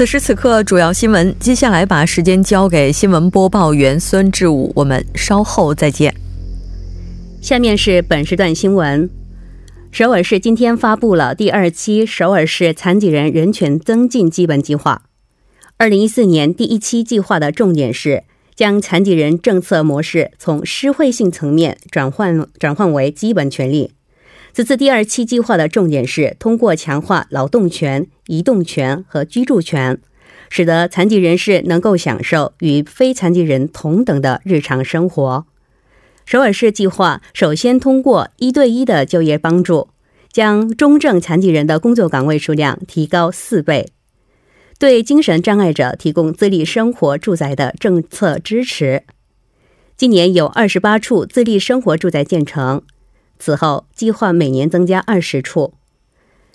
此时此刻，主要新闻。接下来把时间交给新闻播报员孙志武，我们稍后再见。下面是本时段新闻。首尔市今天发布了第二期首尔市残疾人人权增进基本计划。二零一四年第一期计划的重点是将残疾人政策模式从施惠性层面转换转换为基本权利。此次第二期计划的重点是通过强化劳动权、移动权和居住权，使得残疾人士能够享受与非残疾人同等的日常生活。首尔市计划首先通过一对一的就业帮助，将中正残疾人的工作岗位数量提高四倍，对精神障碍者提供自立生活住宅的政策支持。今年有二十八处自立生活住宅建成，此后计划每年增加二十处。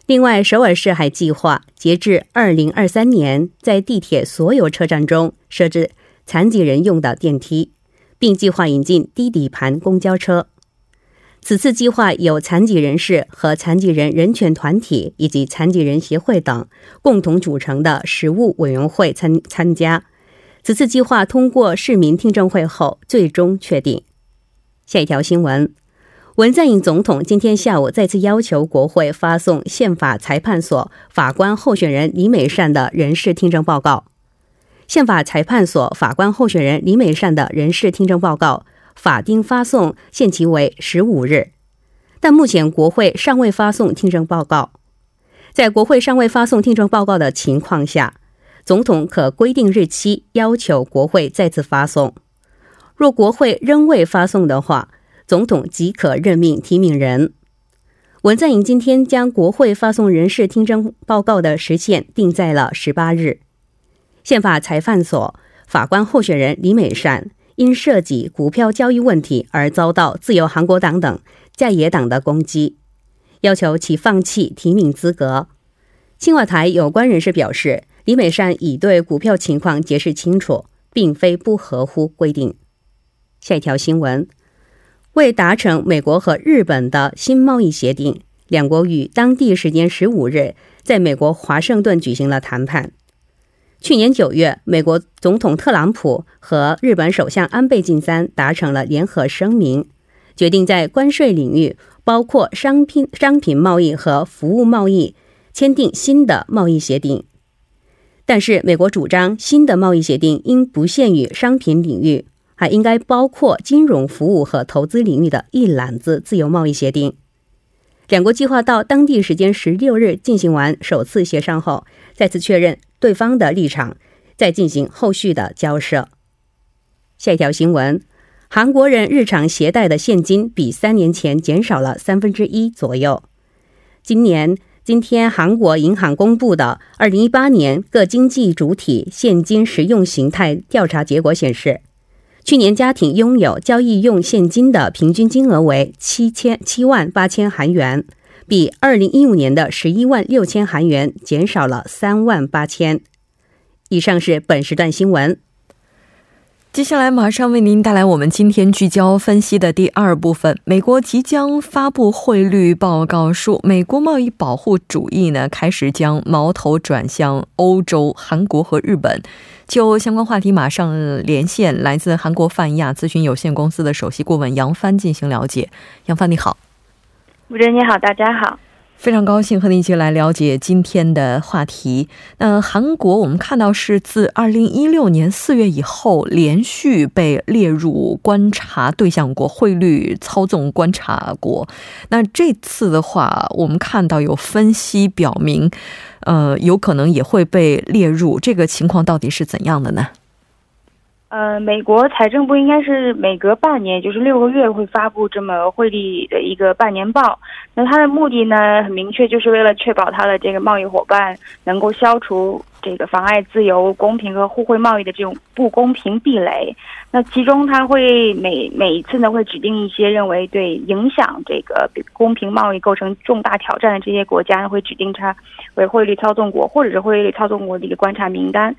另外，首尔市还计划截至二零二三年，在地铁所有车站中设置残疾人用的电梯。并计划引进低底盘公交车。此次计划由残疾人士和残疾人人权团体以及残疾人协会等共同组成的实务委员会参参加。此次计划通过市民听证会后，最终确定。下一条新闻：文在寅总统今天下午再次要求国会发送宪法裁判所法官候选人李美善的人事听证报告。宪法裁判所法官候选人李美善的人事听证报告法定发送限期为十五日，但目前国会尚未发送听证报告。在国会尚未发送听证报告的情况下，总统可规定日期要求国会再次发送。若国会仍未发送的话，总统即可任命提名人。文在寅今天将国会发送人事听证报告的时限定在了十八日。宪法裁判所法官候选人李美善因涉及股票交易问题而遭到自由韩国党等在野党的攻击，要求其放弃提名资格。青瓦台有关人士表示，李美善已对股票情况解释清楚，并非不合乎规定。下一条新闻：为达成美国和日本的新贸易协定，两国于当地时间十五日在美国华盛顿举行了谈判。去年九月，美国总统特朗普和日本首相安倍晋三达成了联合声明，决定在关税领域，包括商品、商品贸易和服务贸易，签订新的贸易协定。但是，美国主张新的贸易协定应不限于商品领域，还应该包括金融服务和投资领域的一揽子自由贸易协定。两国计划到当地时间十六日进行完首次协商后，再次确认。对方的立场，再进行后续的交涉。下一条新闻：韩国人日常携带的现金比三年前减少了三分之一左右。今年今天，韩国银行公布的二零一八年各经济主体现金使用形态调查结果显示，去年家庭拥有交易用现金的平均金额为七千七万八千韩元。比二零一五年的十一万六千韩元减少了三万八千。以上是本时段新闻。接下来马上为您带来我们今天聚焦分析的第二部分。美国即将发布汇率报告书，美国贸易保护主义呢开始将矛头转向欧洲、韩国和日本。就相关话题，马上连线来自韩国泛亚咨询有限公司的首席顾问杨帆进行了解。杨帆，你好。吴哲，你好，大家好。非常高兴和您一起来了解今天的话题。那韩国我们看到是自二零一六年四月以后，连续被列入观察对象国、汇率操纵观察国。那这次的话，我们看到有分析表明，呃，有可能也会被列入。这个情况到底是怎样的呢？呃，美国财政部应该是每隔半年，就是六个月会发布这么汇率的一个半年报。那它的目的呢，很明确，就是为了确保它的这个贸易伙伴能够消除这个妨碍自由、公平和互惠贸易的这种不公平壁垒。那其中，它会每每一次呢，会指定一些认为对影响这个公平贸易构成重大挑战的这些国家，会指定它为汇率操纵国，或者是汇率操纵国的一个观察名单。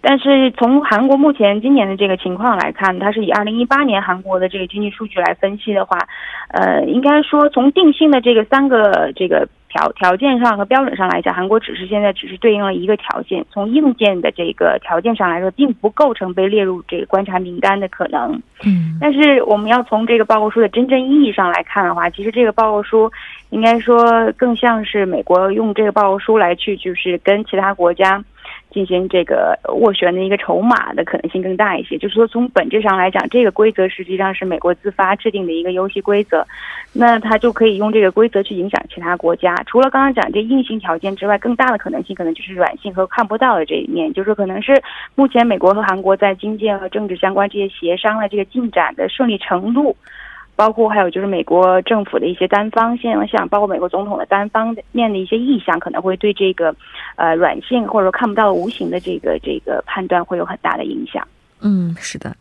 但是从韩国目前今年的这个情况来看，它是以二零一八年韩国的这个经济数据来分析的话，呃，应该说从定性的这个三个这个条条件上和标准上来讲，韩国只是现在只是对应了一个条件，从硬件的这个条件上来说，并不构成被列入这个观察名单的可能。嗯，但是我们要从这个报告书的真正意义上来看的话，其实这个报告书应该说更像是美国用这个报告书来去就是跟其他国家。进行这个斡旋的一个筹码的可能性更大一些，就是说从本质上来讲，这个规则实际上是美国自发制定的一个游戏规则，那它就可以用这个规则去影响其他国家。除了刚刚讲这硬性条件之外，更大的可能性可能就是软性和看不到的这一面，就是可能是目前美国和韩国在经济和政治相关这些协商的这个进展的顺利程度。包括还有就是美国政府的一些单方现象，包括美国总统的单方面的一些意向，可能会对这个，呃，软性或者说看不到无形的这个这个判断会有很大的影响。嗯，是的，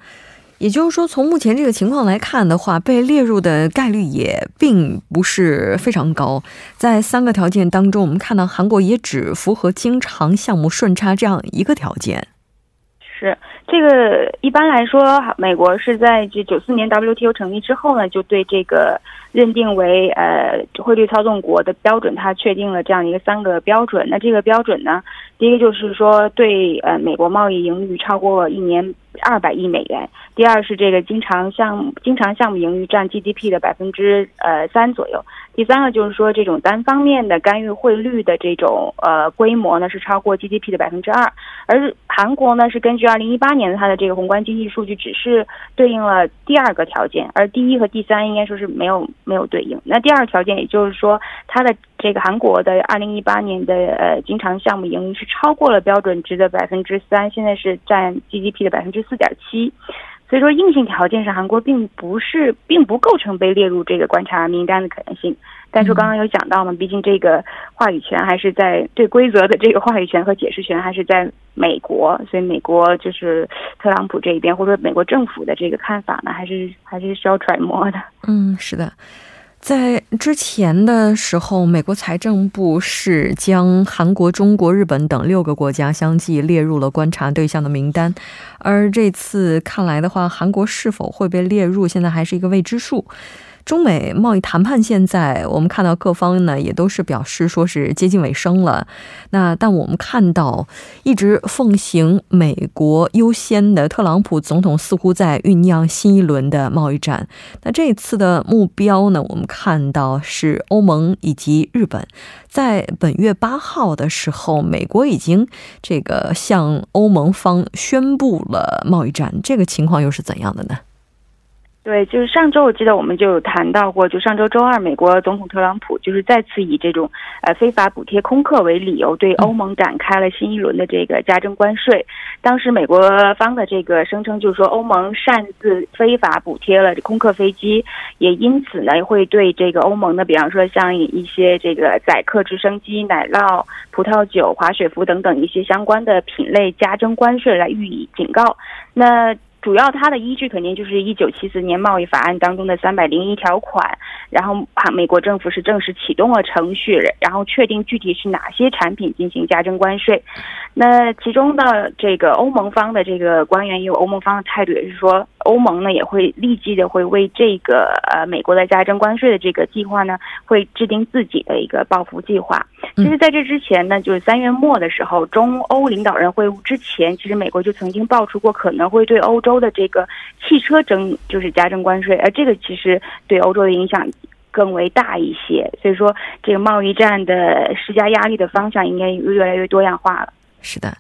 也就是说，从目前这个情况来看的话，被列入的概率也并不是非常高。在三个条件当中，我们看到韩国也只符合经常项目顺差这样一个条件。是这个，一般来说，美国是在这九四年 WTO 成立之后呢，就对这个认定为呃汇率操纵国的标准，它确定了这样一个三个标准。那这个标准呢，第一个就是说对呃美国贸易盈余超过一年二百亿美元；第二是这个经常项目经常项目盈余占 GDP 的百分之呃三左右。第三个就是说，这种单方面的干预汇率的这种呃规模呢，是超过 GDP 的百分之二。而韩国呢，是根据二零一八年的它的这个宏观经济数据，只是对应了第二个条件，而第一和第三应该说是没有没有对应。那第二条件，也就是说，它的这个韩国的二零一八年的呃经常项目盈余是超过了标准值的百分之三，现在是占 GDP 的百分之四点七。所以说，硬性条件是，韩国并不是，并不构成被列入这个观察名单的可能性。但是刚刚有讲到嘛，毕竟这个话语权还是在对规则的这个话语权和解释权还是在美国，所以美国就是特朗普这一边，或者说美国政府的这个看法呢，还是还是需要揣摩的。嗯，是的。在之前的时候，美国财政部是将韩国、中国、日本等六个国家相继列入了观察对象的名单，而这次看来的话，韩国是否会被列入，现在还是一个未知数。中美贸易谈判现在，我们看到各方呢也都是表示说是接近尾声了。那但我们看到一直奉行美国优先的特朗普总统似乎在酝酿新一轮的贸易战。那这次的目标呢，我们看到是欧盟以及日本。在本月八号的时候，美国已经这个向欧盟方宣布了贸易战。这个情况又是怎样的呢？对，就是上周我记得我们就有谈到过，就上周周二，美国总统特朗普就是再次以这种呃非法补贴空客为理由，对欧盟展开了新一轮的这个加征关税。当时美国方的这个声称就是说，欧盟擅自非法补贴了空客飞机，也因此呢会对这个欧盟的，比方说像一些这个载客直升机、奶酪、葡萄酒、滑雪服等等一些相关的品类加征关税来予以警告。那。主要它的依据肯定就是一九七四年贸易法案当中的三百零一条款，然后，美国政府是正式启动了程序，然后确定具体是哪些产品进行加征关税。那其中的这个欧盟方的这个官员也，有欧盟方的态度也是说，欧盟呢也会立即的会为这个呃美国的加征关税的这个计划呢，会制定自己的一个报复计划。其实，在这之前呢，就是三月末的时候，中欧领导人会晤之前，其实美国就曾经爆出过可能会对欧洲。的这个汽车征就是加征关税，而这个其实对欧洲的影响更为大一些，所以说这个贸易战的施加压力的方向应该越来越多样化了。是的。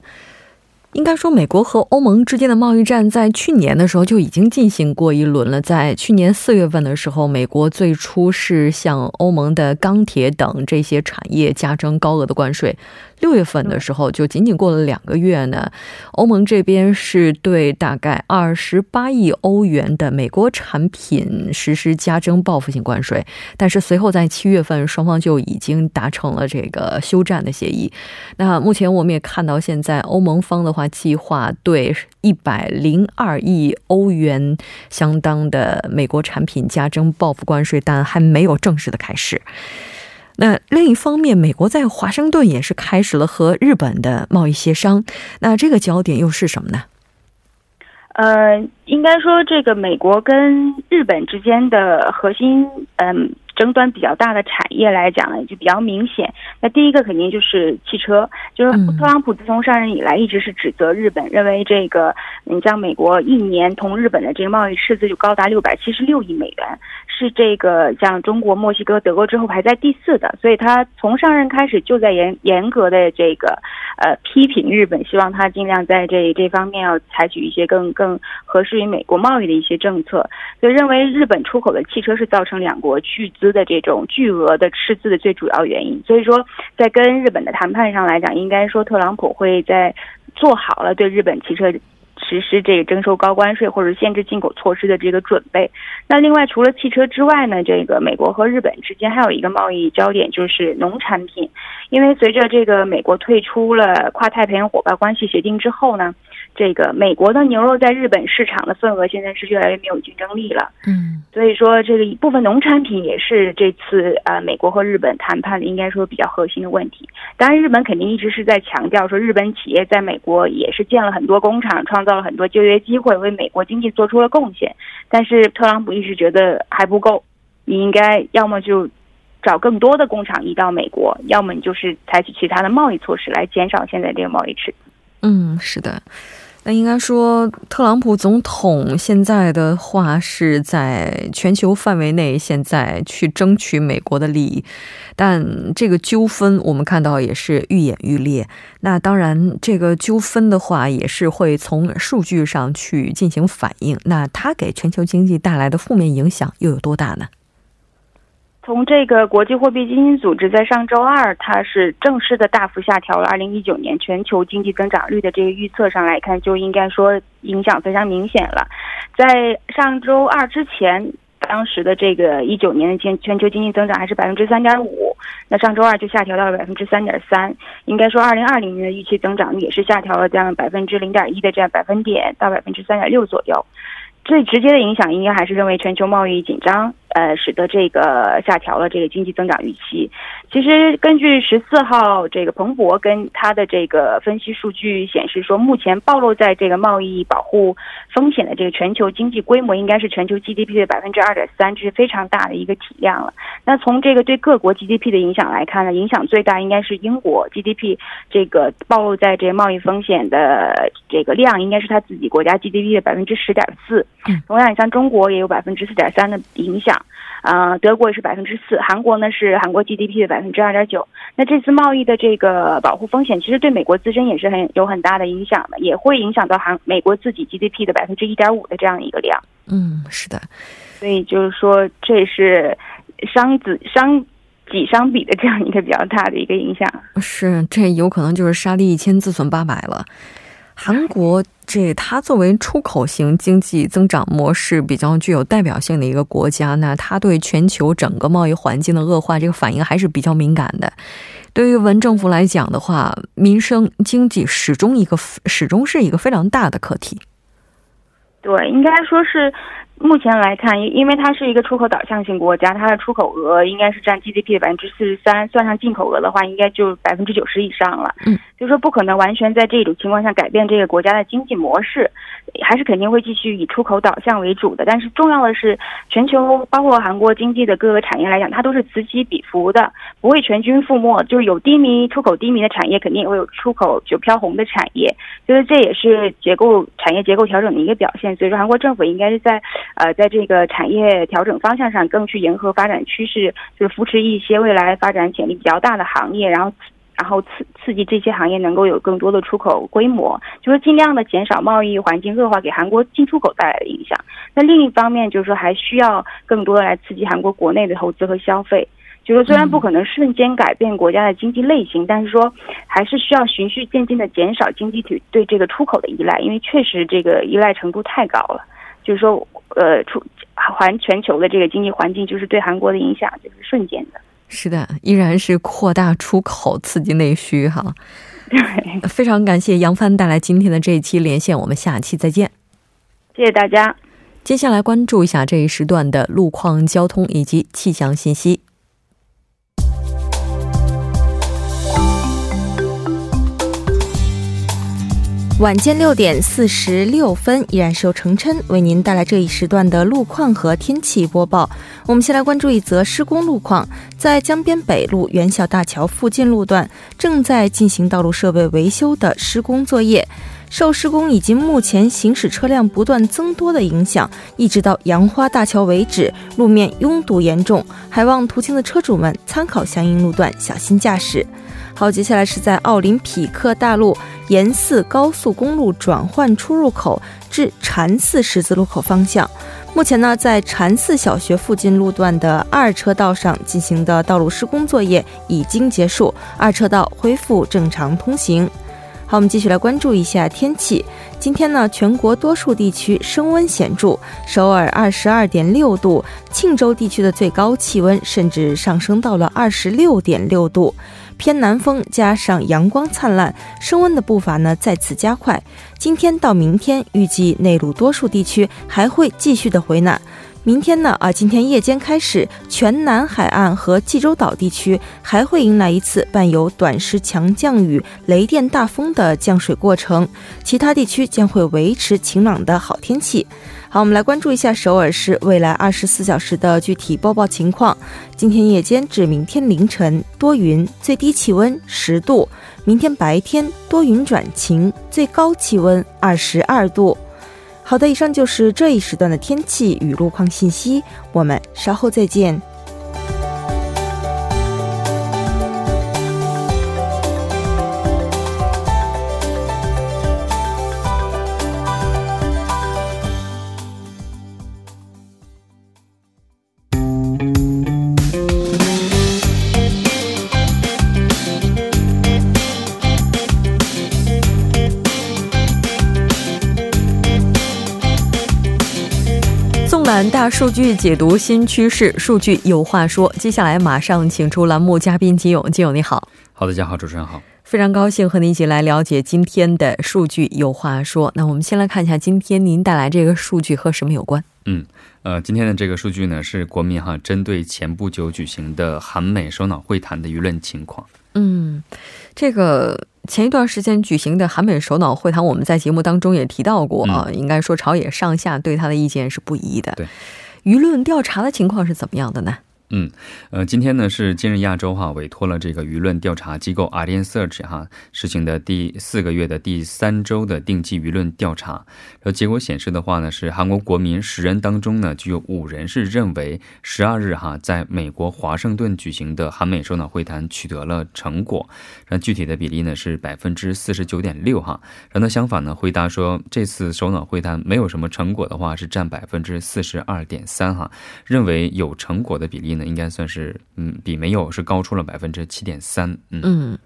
应该说，美国和欧盟之间的贸易战在去年的时候就已经进行过一轮了。在去年四月份的时候，美国最初是向欧盟的钢铁等这些产业加征高额的关税。六月份的时候，就仅仅过了两个月呢，欧盟这边是对大概二十八亿欧元的美国产品实施加征报复性关税。但是随后在七月份，双方就已经达成了这个休战的协议。那目前我们也看到，现在欧盟方的话。计划对一百零二亿欧元相当的美国产品加征报复关税，但还没有正式的开始。那另一方面，美国在华盛顿也是开始了和日本的贸易协商。那这个焦点又是什么呢？呃，应该说，这个美国跟日本之间的核心，嗯。争端比较大的产业来讲呢，就比较明显。那第一个肯定就是汽车，就是特朗普自从上任以来，一直是指责日本，认为这个你像美国一年同日本的这个贸易赤字就高达六百七十六亿美元，是这个像中国、墨西哥、德国之后排在第四的。所以他从上任开始就在严严格的这个呃批评日本，希望他尽量在这这方面要采取一些更更合适于美国贸易的一些政策。所以认为日本出口的汽车是造成两国巨资。的这种巨额的赤字的最主要原因，所以说在跟日本的谈判上来讲，应该说特朗普会在做好了对日本汽车实施这个征收高关税或者限制进口措施的这个准备。那另外除了汽车之外呢，这个美国和日本之间还有一个贸易焦点就是农产品，因为随着这个美国退出了跨太平洋伙伴关系协定之后呢。这个美国的牛肉在日本市场的份额现在是越来越没有竞争力了，嗯，所以说这个一部分农产品也是这次呃美国和日本谈判的应该说比较核心的问题。当然，日本肯定一直是在强调说日本企业在美国也是建了很多工厂，创造了很多就业机会，为美国经济做出了贡献。但是特朗普一直觉得还不够，你应该要么就找更多的工厂移到美国，要么你就是采取其他的贸易措施来减少现在这个贸易赤字。嗯，是的。那应该说，特朗普总统现在的话是在全球范围内，现在去争取美国的利益，但这个纠纷我们看到也是愈演愈烈。那当然，这个纠纷的话也是会从数据上去进行反映。那它给全球经济带来的负面影响又有多大呢？从这个国际货币基金组织在上周二，它是正式的大幅下调了二零一九年全球经济增长率的这个预测上来看，就应该说影响非常明显了。在上周二之前，当时的这个一九年的全全球经济增长还是百分之三点五，那上周二就下调到了百分之三点三。应该说，二零二零年的预期增长率也是下调了这样百分之零点一的这样百分点到百分之三点六左右。最直接的影响应该还是认为全球贸易紧张。呃，使得这个下调了这个经济增长预期。其实根据十四号这个彭博跟他的这个分析数据显示说，目前暴露在这个贸易保护风险的这个全球经济规模应该是全球 GDP 的百分之二点三，这是非常大的一个体量了。那从这个对各国 GDP 的影响来看呢，影响最大应该是英国 GDP 这个暴露在这个贸易风险的这个量应该是他自己国家 GDP 的百分之十点四。同样，你像中国也有百分之四点三的影响。啊，德国也是百分之四，韩国呢是韩国 GDP 的百分之二点九。那这次贸易的这个保护风险，其实对美国自身也是很有很大的影响的，也会影响到韩美国自己 GDP 的百分之一点五的这样一个量。嗯，是的。所以就是说，这是商子商己伤比的这样一个比较大的一个影响。是，这有可能就是杀敌一千自损八百了。韩国这它作为出口型经济增长模式比较具有代表性的一个国家，那它对全球整个贸易环境的恶化这个反应还是比较敏感的。对于文政府来讲的话，民生经济始终一个始终是一个非常大的课题。对，应该说是。目前来看，因因为它是一个出口导向性国家，它的出口额应该是占 GDP 的百分之四十三，算上进口额的话，应该就百分之九十以上了。嗯，就说不可能完全在这种情况下改变这个国家的经济模式，还是肯定会继续以出口导向为主的。但是重要的是，全球包括韩国经济的各个产业来讲，它都是此起彼伏的，不会全军覆没。就是有低迷、出口低迷的产业，肯定也会有出口就飘红的产业。就是这也是结构产业结构调整的一个表现。所以说，韩国政府应该是在。呃，在这个产业调整方向上，更去迎合发展趋势，就是扶持一些未来发展潜力比较大的行业，然后，然后刺刺激这些行业能够有更多的出口规模，就是尽量的减少贸易环境恶化给韩国进出口带来的影响。那另一方面，就是说还需要更多的来刺激韩国国内的投资和消费。就是虽然不可能瞬间改变国家的经济类型，但是说还是需要循序渐进的减少经济体对这个出口的依赖，因为确实这个依赖程度太高了。就是说，呃，出环全球的这个经济环境，就是对韩国的影响就是瞬间的。是的，依然是扩大出口，刺激内需哈。对，非常感谢杨帆带来今天的这一期连线，我们下期再见。谢谢大家。接下来关注一下这一时段的路况、交通以及气象信息。晚间六点四十六分，依然是由程琛为您带来这一时段的路况和天气播报。我们先来关注一则施工路况，在江边北路元小大桥附近路段正在进行道路设备维修的施工作业。受施工以及目前行驶车辆不断增多的影响，一直到杨花大桥为止，路面拥堵严重，还望途经的车主们参考相应路段，小心驾驶。好，接下来是在奥林匹克大路沿四高速公路转换出入口至禅寺十字路口方向。目前呢，在禅寺小学附近路段的二车道上进行的道路施工作业已经结束，二车道恢复正常通行。好，我们继续来关注一下天气。今天呢，全国多数地区升温显著，首尔二十二点六度，庆州地区的最高气温甚至上升到了二十六点六度。偏南风加上阳光灿烂，升温的步伐呢再次加快。今天到明天，预计内陆多数地区还会继续的回暖。明天呢？啊，今天夜间开始，全南海岸和济州岛地区还会迎来一次伴有短时强降雨、雷电大风的降水过程，其他地区将会维持晴朗的好天气。好，我们来关注一下首尔市未来二十四小时的具体播报情况。今天夜间至明天凌晨多云，最低气温十度；明天白天多云转晴，最高气温二十二度。好的，以上就是这一时段的天气与路况信息，我们稍后再见。大数据解读新趋势，数据有话说。接下来马上请出栏目嘉宾金勇，金勇你好。好，大家好，主持人好，非常高兴和您一起来了解今天的数据有话说。那我们先来看一下今天您带来这个数据和什么有关？嗯，呃，今天的这个数据呢是国民哈针对前不久举行的韩美首脑会谈的舆论情况。嗯，这个。前一段时间举行的韩美首脑会谈，我们在节目当中也提到过啊。应该说，朝野上下对他的意见是不一的。对，舆论调查的情况是怎么样的呢？嗯，呃，今天呢是今日亚洲哈委托了这个舆论调查机构 a d i a n Search 哈实行的第四个月的第三周的定期舆论调查，然后结果显示的话呢是韩国国民十人当中呢就有五人是认为十二日哈在美国华盛顿举行的韩美首脑会谈取得了成果，然后具体的比例呢是百分之四十九点六哈，然后相反呢回答说这次首脑会谈没有什么成果的话是占百分之四十二点三哈，认为有成果的比例。呢，应该算是嗯，比没有是高出了百分之七点三。嗯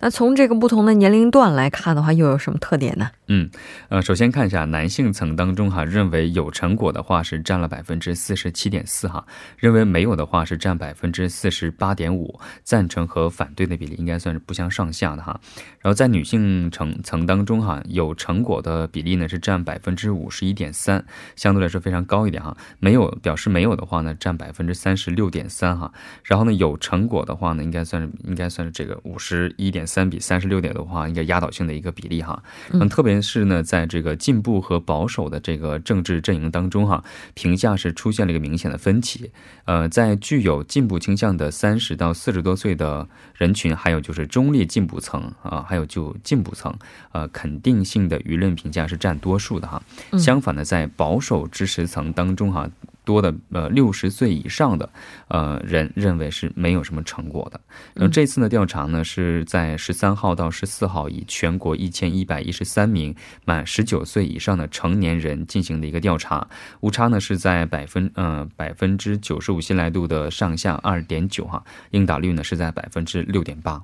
那从这个不同的年龄段来看的话，又有什么特点呢？嗯，呃，首先看一下男性层当中哈，认为有成果的话是占了百分之四十七点四哈，认为没有的话是占百分之四十八点五，赞成和反对的比例应该算是不相上下的哈。然后在女性层层当中哈，有成果的比例呢是占百分之五十一点三，相对来说非常高一点哈。没有表示没有的话呢，占百分之三十六点三哈。然后呢，有成果的话呢，应该算是应该算是这个五十一点。三比三十六点的话，应该压倒性的一个比例哈。嗯，特别是呢，在这个进步和保守的这个政治阵营当中哈，评价是出现了一个明显的分歧。呃，在具有进步倾向的三十到四十多岁的人群，还有就是中立进步层啊，还有就进步层，呃，肯定性的舆论评价是占多数的哈。相反呢，在保守支持层当中哈。多的呃六十岁以上的呃人认为是没有什么成果的。然后这次的调查呢是在十三号到十四号，以全国一千一百一十三名满十九岁以上的成年人进行的一个调查，误差呢是在百分呃百分之九十五信赖度的上下二点九哈，应答率呢是在百分之六点八。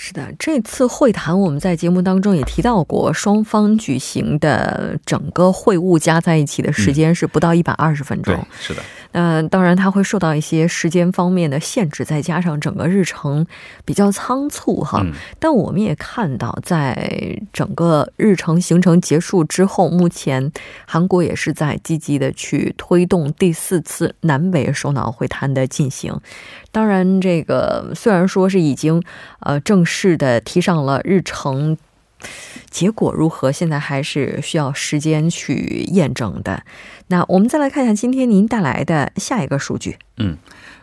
是的，这次会谈我们在节目当中也提到过，双方举行的整个会晤加在一起的时间是不到一百二十分钟。是的。那当然，它会受到一些时间方面的限制，再加上整个日程比较仓促哈。但我们也看到，在整个日程行程结束之后，目前韩国也是在积极的去推动第四次南北首脑会谈的进行。当然，这个虽然说是已经呃正式的提上了日程。结果如何？现在还是需要时间去验证的。那我们再来看一下今天您带来的下一个数据。嗯，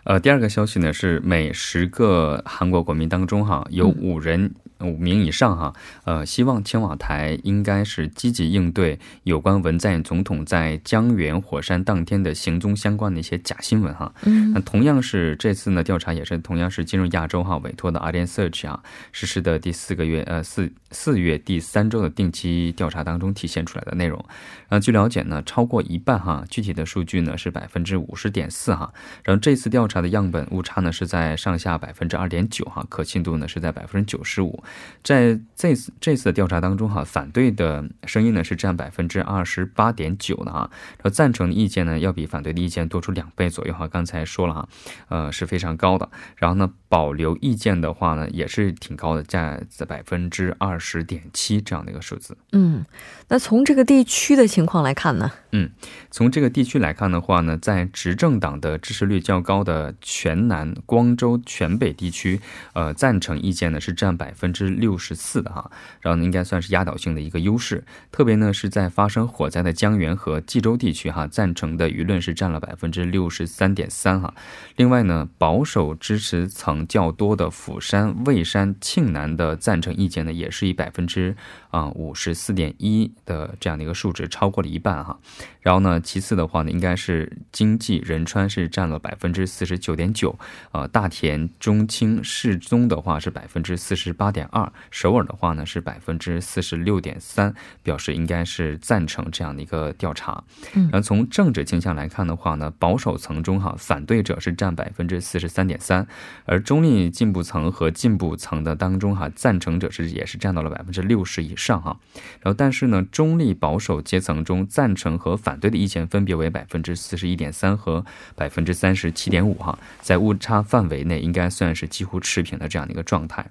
呃，第二个消息呢是每十个韩国国民当中哈有五人。五名以上哈，呃，希望青瓦台应该是积极应对有关文在寅总统在江原火山当天的行踪相关的一些假新闻哈。嗯，那同样是这次呢调查也是同样是进入亚洲哈委托的 a r i a n Search 啊实施的第四个月呃四四月第三周的定期调查当中体现出来的内容。然后据了解呢，超过一半哈，具体的数据呢是百分之五十点四哈。然后这次调查的样本误差呢是在上下百分之二点九哈，可信度呢是在百分之九十五。在这次这次的调查当中，哈，反对的声音呢是占百分之二十八点九的哈，然后赞成的意见呢要比反对的意见多出两倍左右哈。刚才说了哈，呃是非常高的。然后呢，保留意见的话呢也是挺高的，在在百分之二十点七这样的一个数字。嗯，那从这个地区的情况来看呢？嗯，从这个地区来看的话呢，在执政党的支持率较高的全南、光州、全北地区，呃，赞成意见呢是占百分之六十四的哈，然后应该算是压倒性的一个优势。特别呢是在发生火灾的江源和济州地区哈，赞成的舆论是占了百分之六十三点三哈。另外呢，保守支持层较多的釜山、蔚山、庆南的赞成意见呢，也是以百分之啊五十四点一的这样的一个数值超过了一半哈。然后呢，其次的话呢，应该是经济仁川是占了百分之四十九点九，呃，大田、中青、世宗的话是百分之四十八点二，首尔的话呢是百分之四十六点三，表示应该是赞成这样的一个调查。嗯，然后从政治倾向来看的话呢，保守层中哈反对者是占百分之四十三点三，而中立进步层和进步层的当中哈赞成者是也是占到了百分之六十以上上哈。然后但是呢，中立保守阶层中赞成和反对的意见分别为百分之四十一点三和百分之三十七点五哈，在误差范围内应该算是几乎持平的这样的一个状态。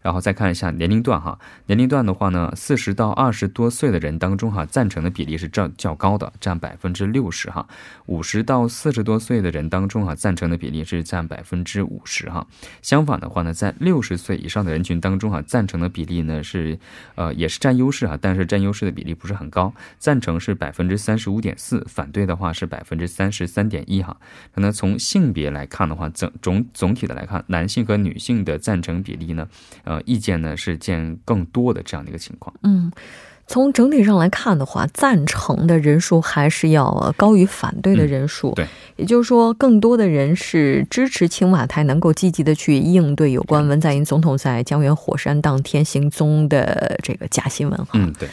然后再看一下年龄段哈，年龄段的话呢，四十到二十多岁的人当中哈，赞成的比例是较较高的，占百分之六十哈。五十到四十多岁的人当中哈，赞成的比例是占百分之五十哈。相反的话呢，在六十岁以上的人群当中哈，赞成的比例呢是呃也是占优势哈，但是占优势的比例不是很高，赞成是百分之三十五点四，反对的话是百分之三十三点一哈。那从性别来看的话，总总总体的来看，男性和女性的赞成比例呢？呃，意见呢是见更多的这样的一个情况。嗯，从整体上来看的话，赞成的人数还是要高于反对的人数。对，也就是说，更多的人是支持青瓦台能够积极的去应对有关文在寅总统在江原火山当天行踪的这个假新闻。哈，嗯，对。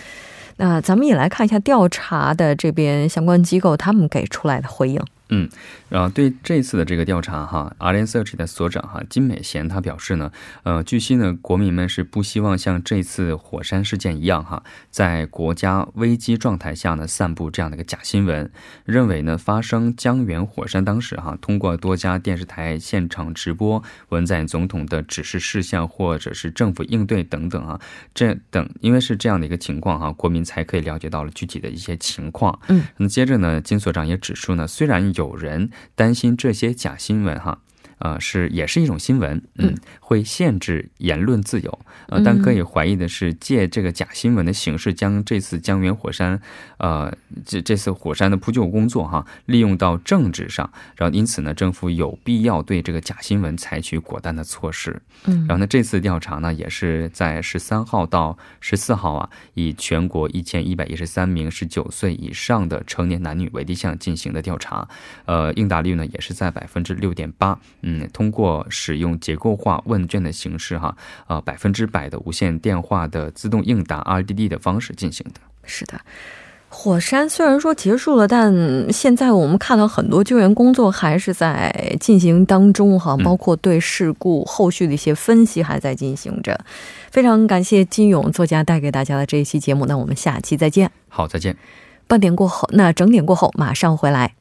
那咱们也来看一下调查的这边相关机构他们给出来的回应。嗯，然后对这次的这个调查哈，Arden Search 的所长哈金美贤他表示呢，呃，据悉呢，国民们是不希望像这次火山事件一样哈，在国家危机状态下呢散布这样的一个假新闻，认为呢发生江源火山当时哈，通过多家电视台现场直播文在寅总统的指示事项或者是政府应对等等啊，这等因为是这样的一个情况哈，国民才可以了解到了具体的一些情况。嗯，那么接着呢，金所长也指出呢，虽然有人担心这些假新闻，哈。呃，是也是一种新闻，嗯，会限制言论自由，呃，但可以怀疑的是，借这个假新闻的形式，将这次江源火山，呃，这这次火山的扑救工作哈，利用到政治上，然后因此呢，政府有必要对这个假新闻采取果断的措施，嗯，然后呢，这次调查呢，也是在十三号到十四号啊，以全国一千一百一十三名十九岁以上的成年男女为对象进行的调查，呃，应答率呢，也是在百分之六点八。嗯，通过使用结构化问卷的形式，哈，呃，百分之百的无线电话的自动应答 RDD 的方式进行的。是的，火山虽然说结束了，但现在我们看到很多救援工作还是在进行当中，哈，包括对事故后续的一些分析还在进行着。非常感谢金勇作家带给大家的这一期节目，那我们下期再见。好，再见。半点过后，那整点过后马上回来。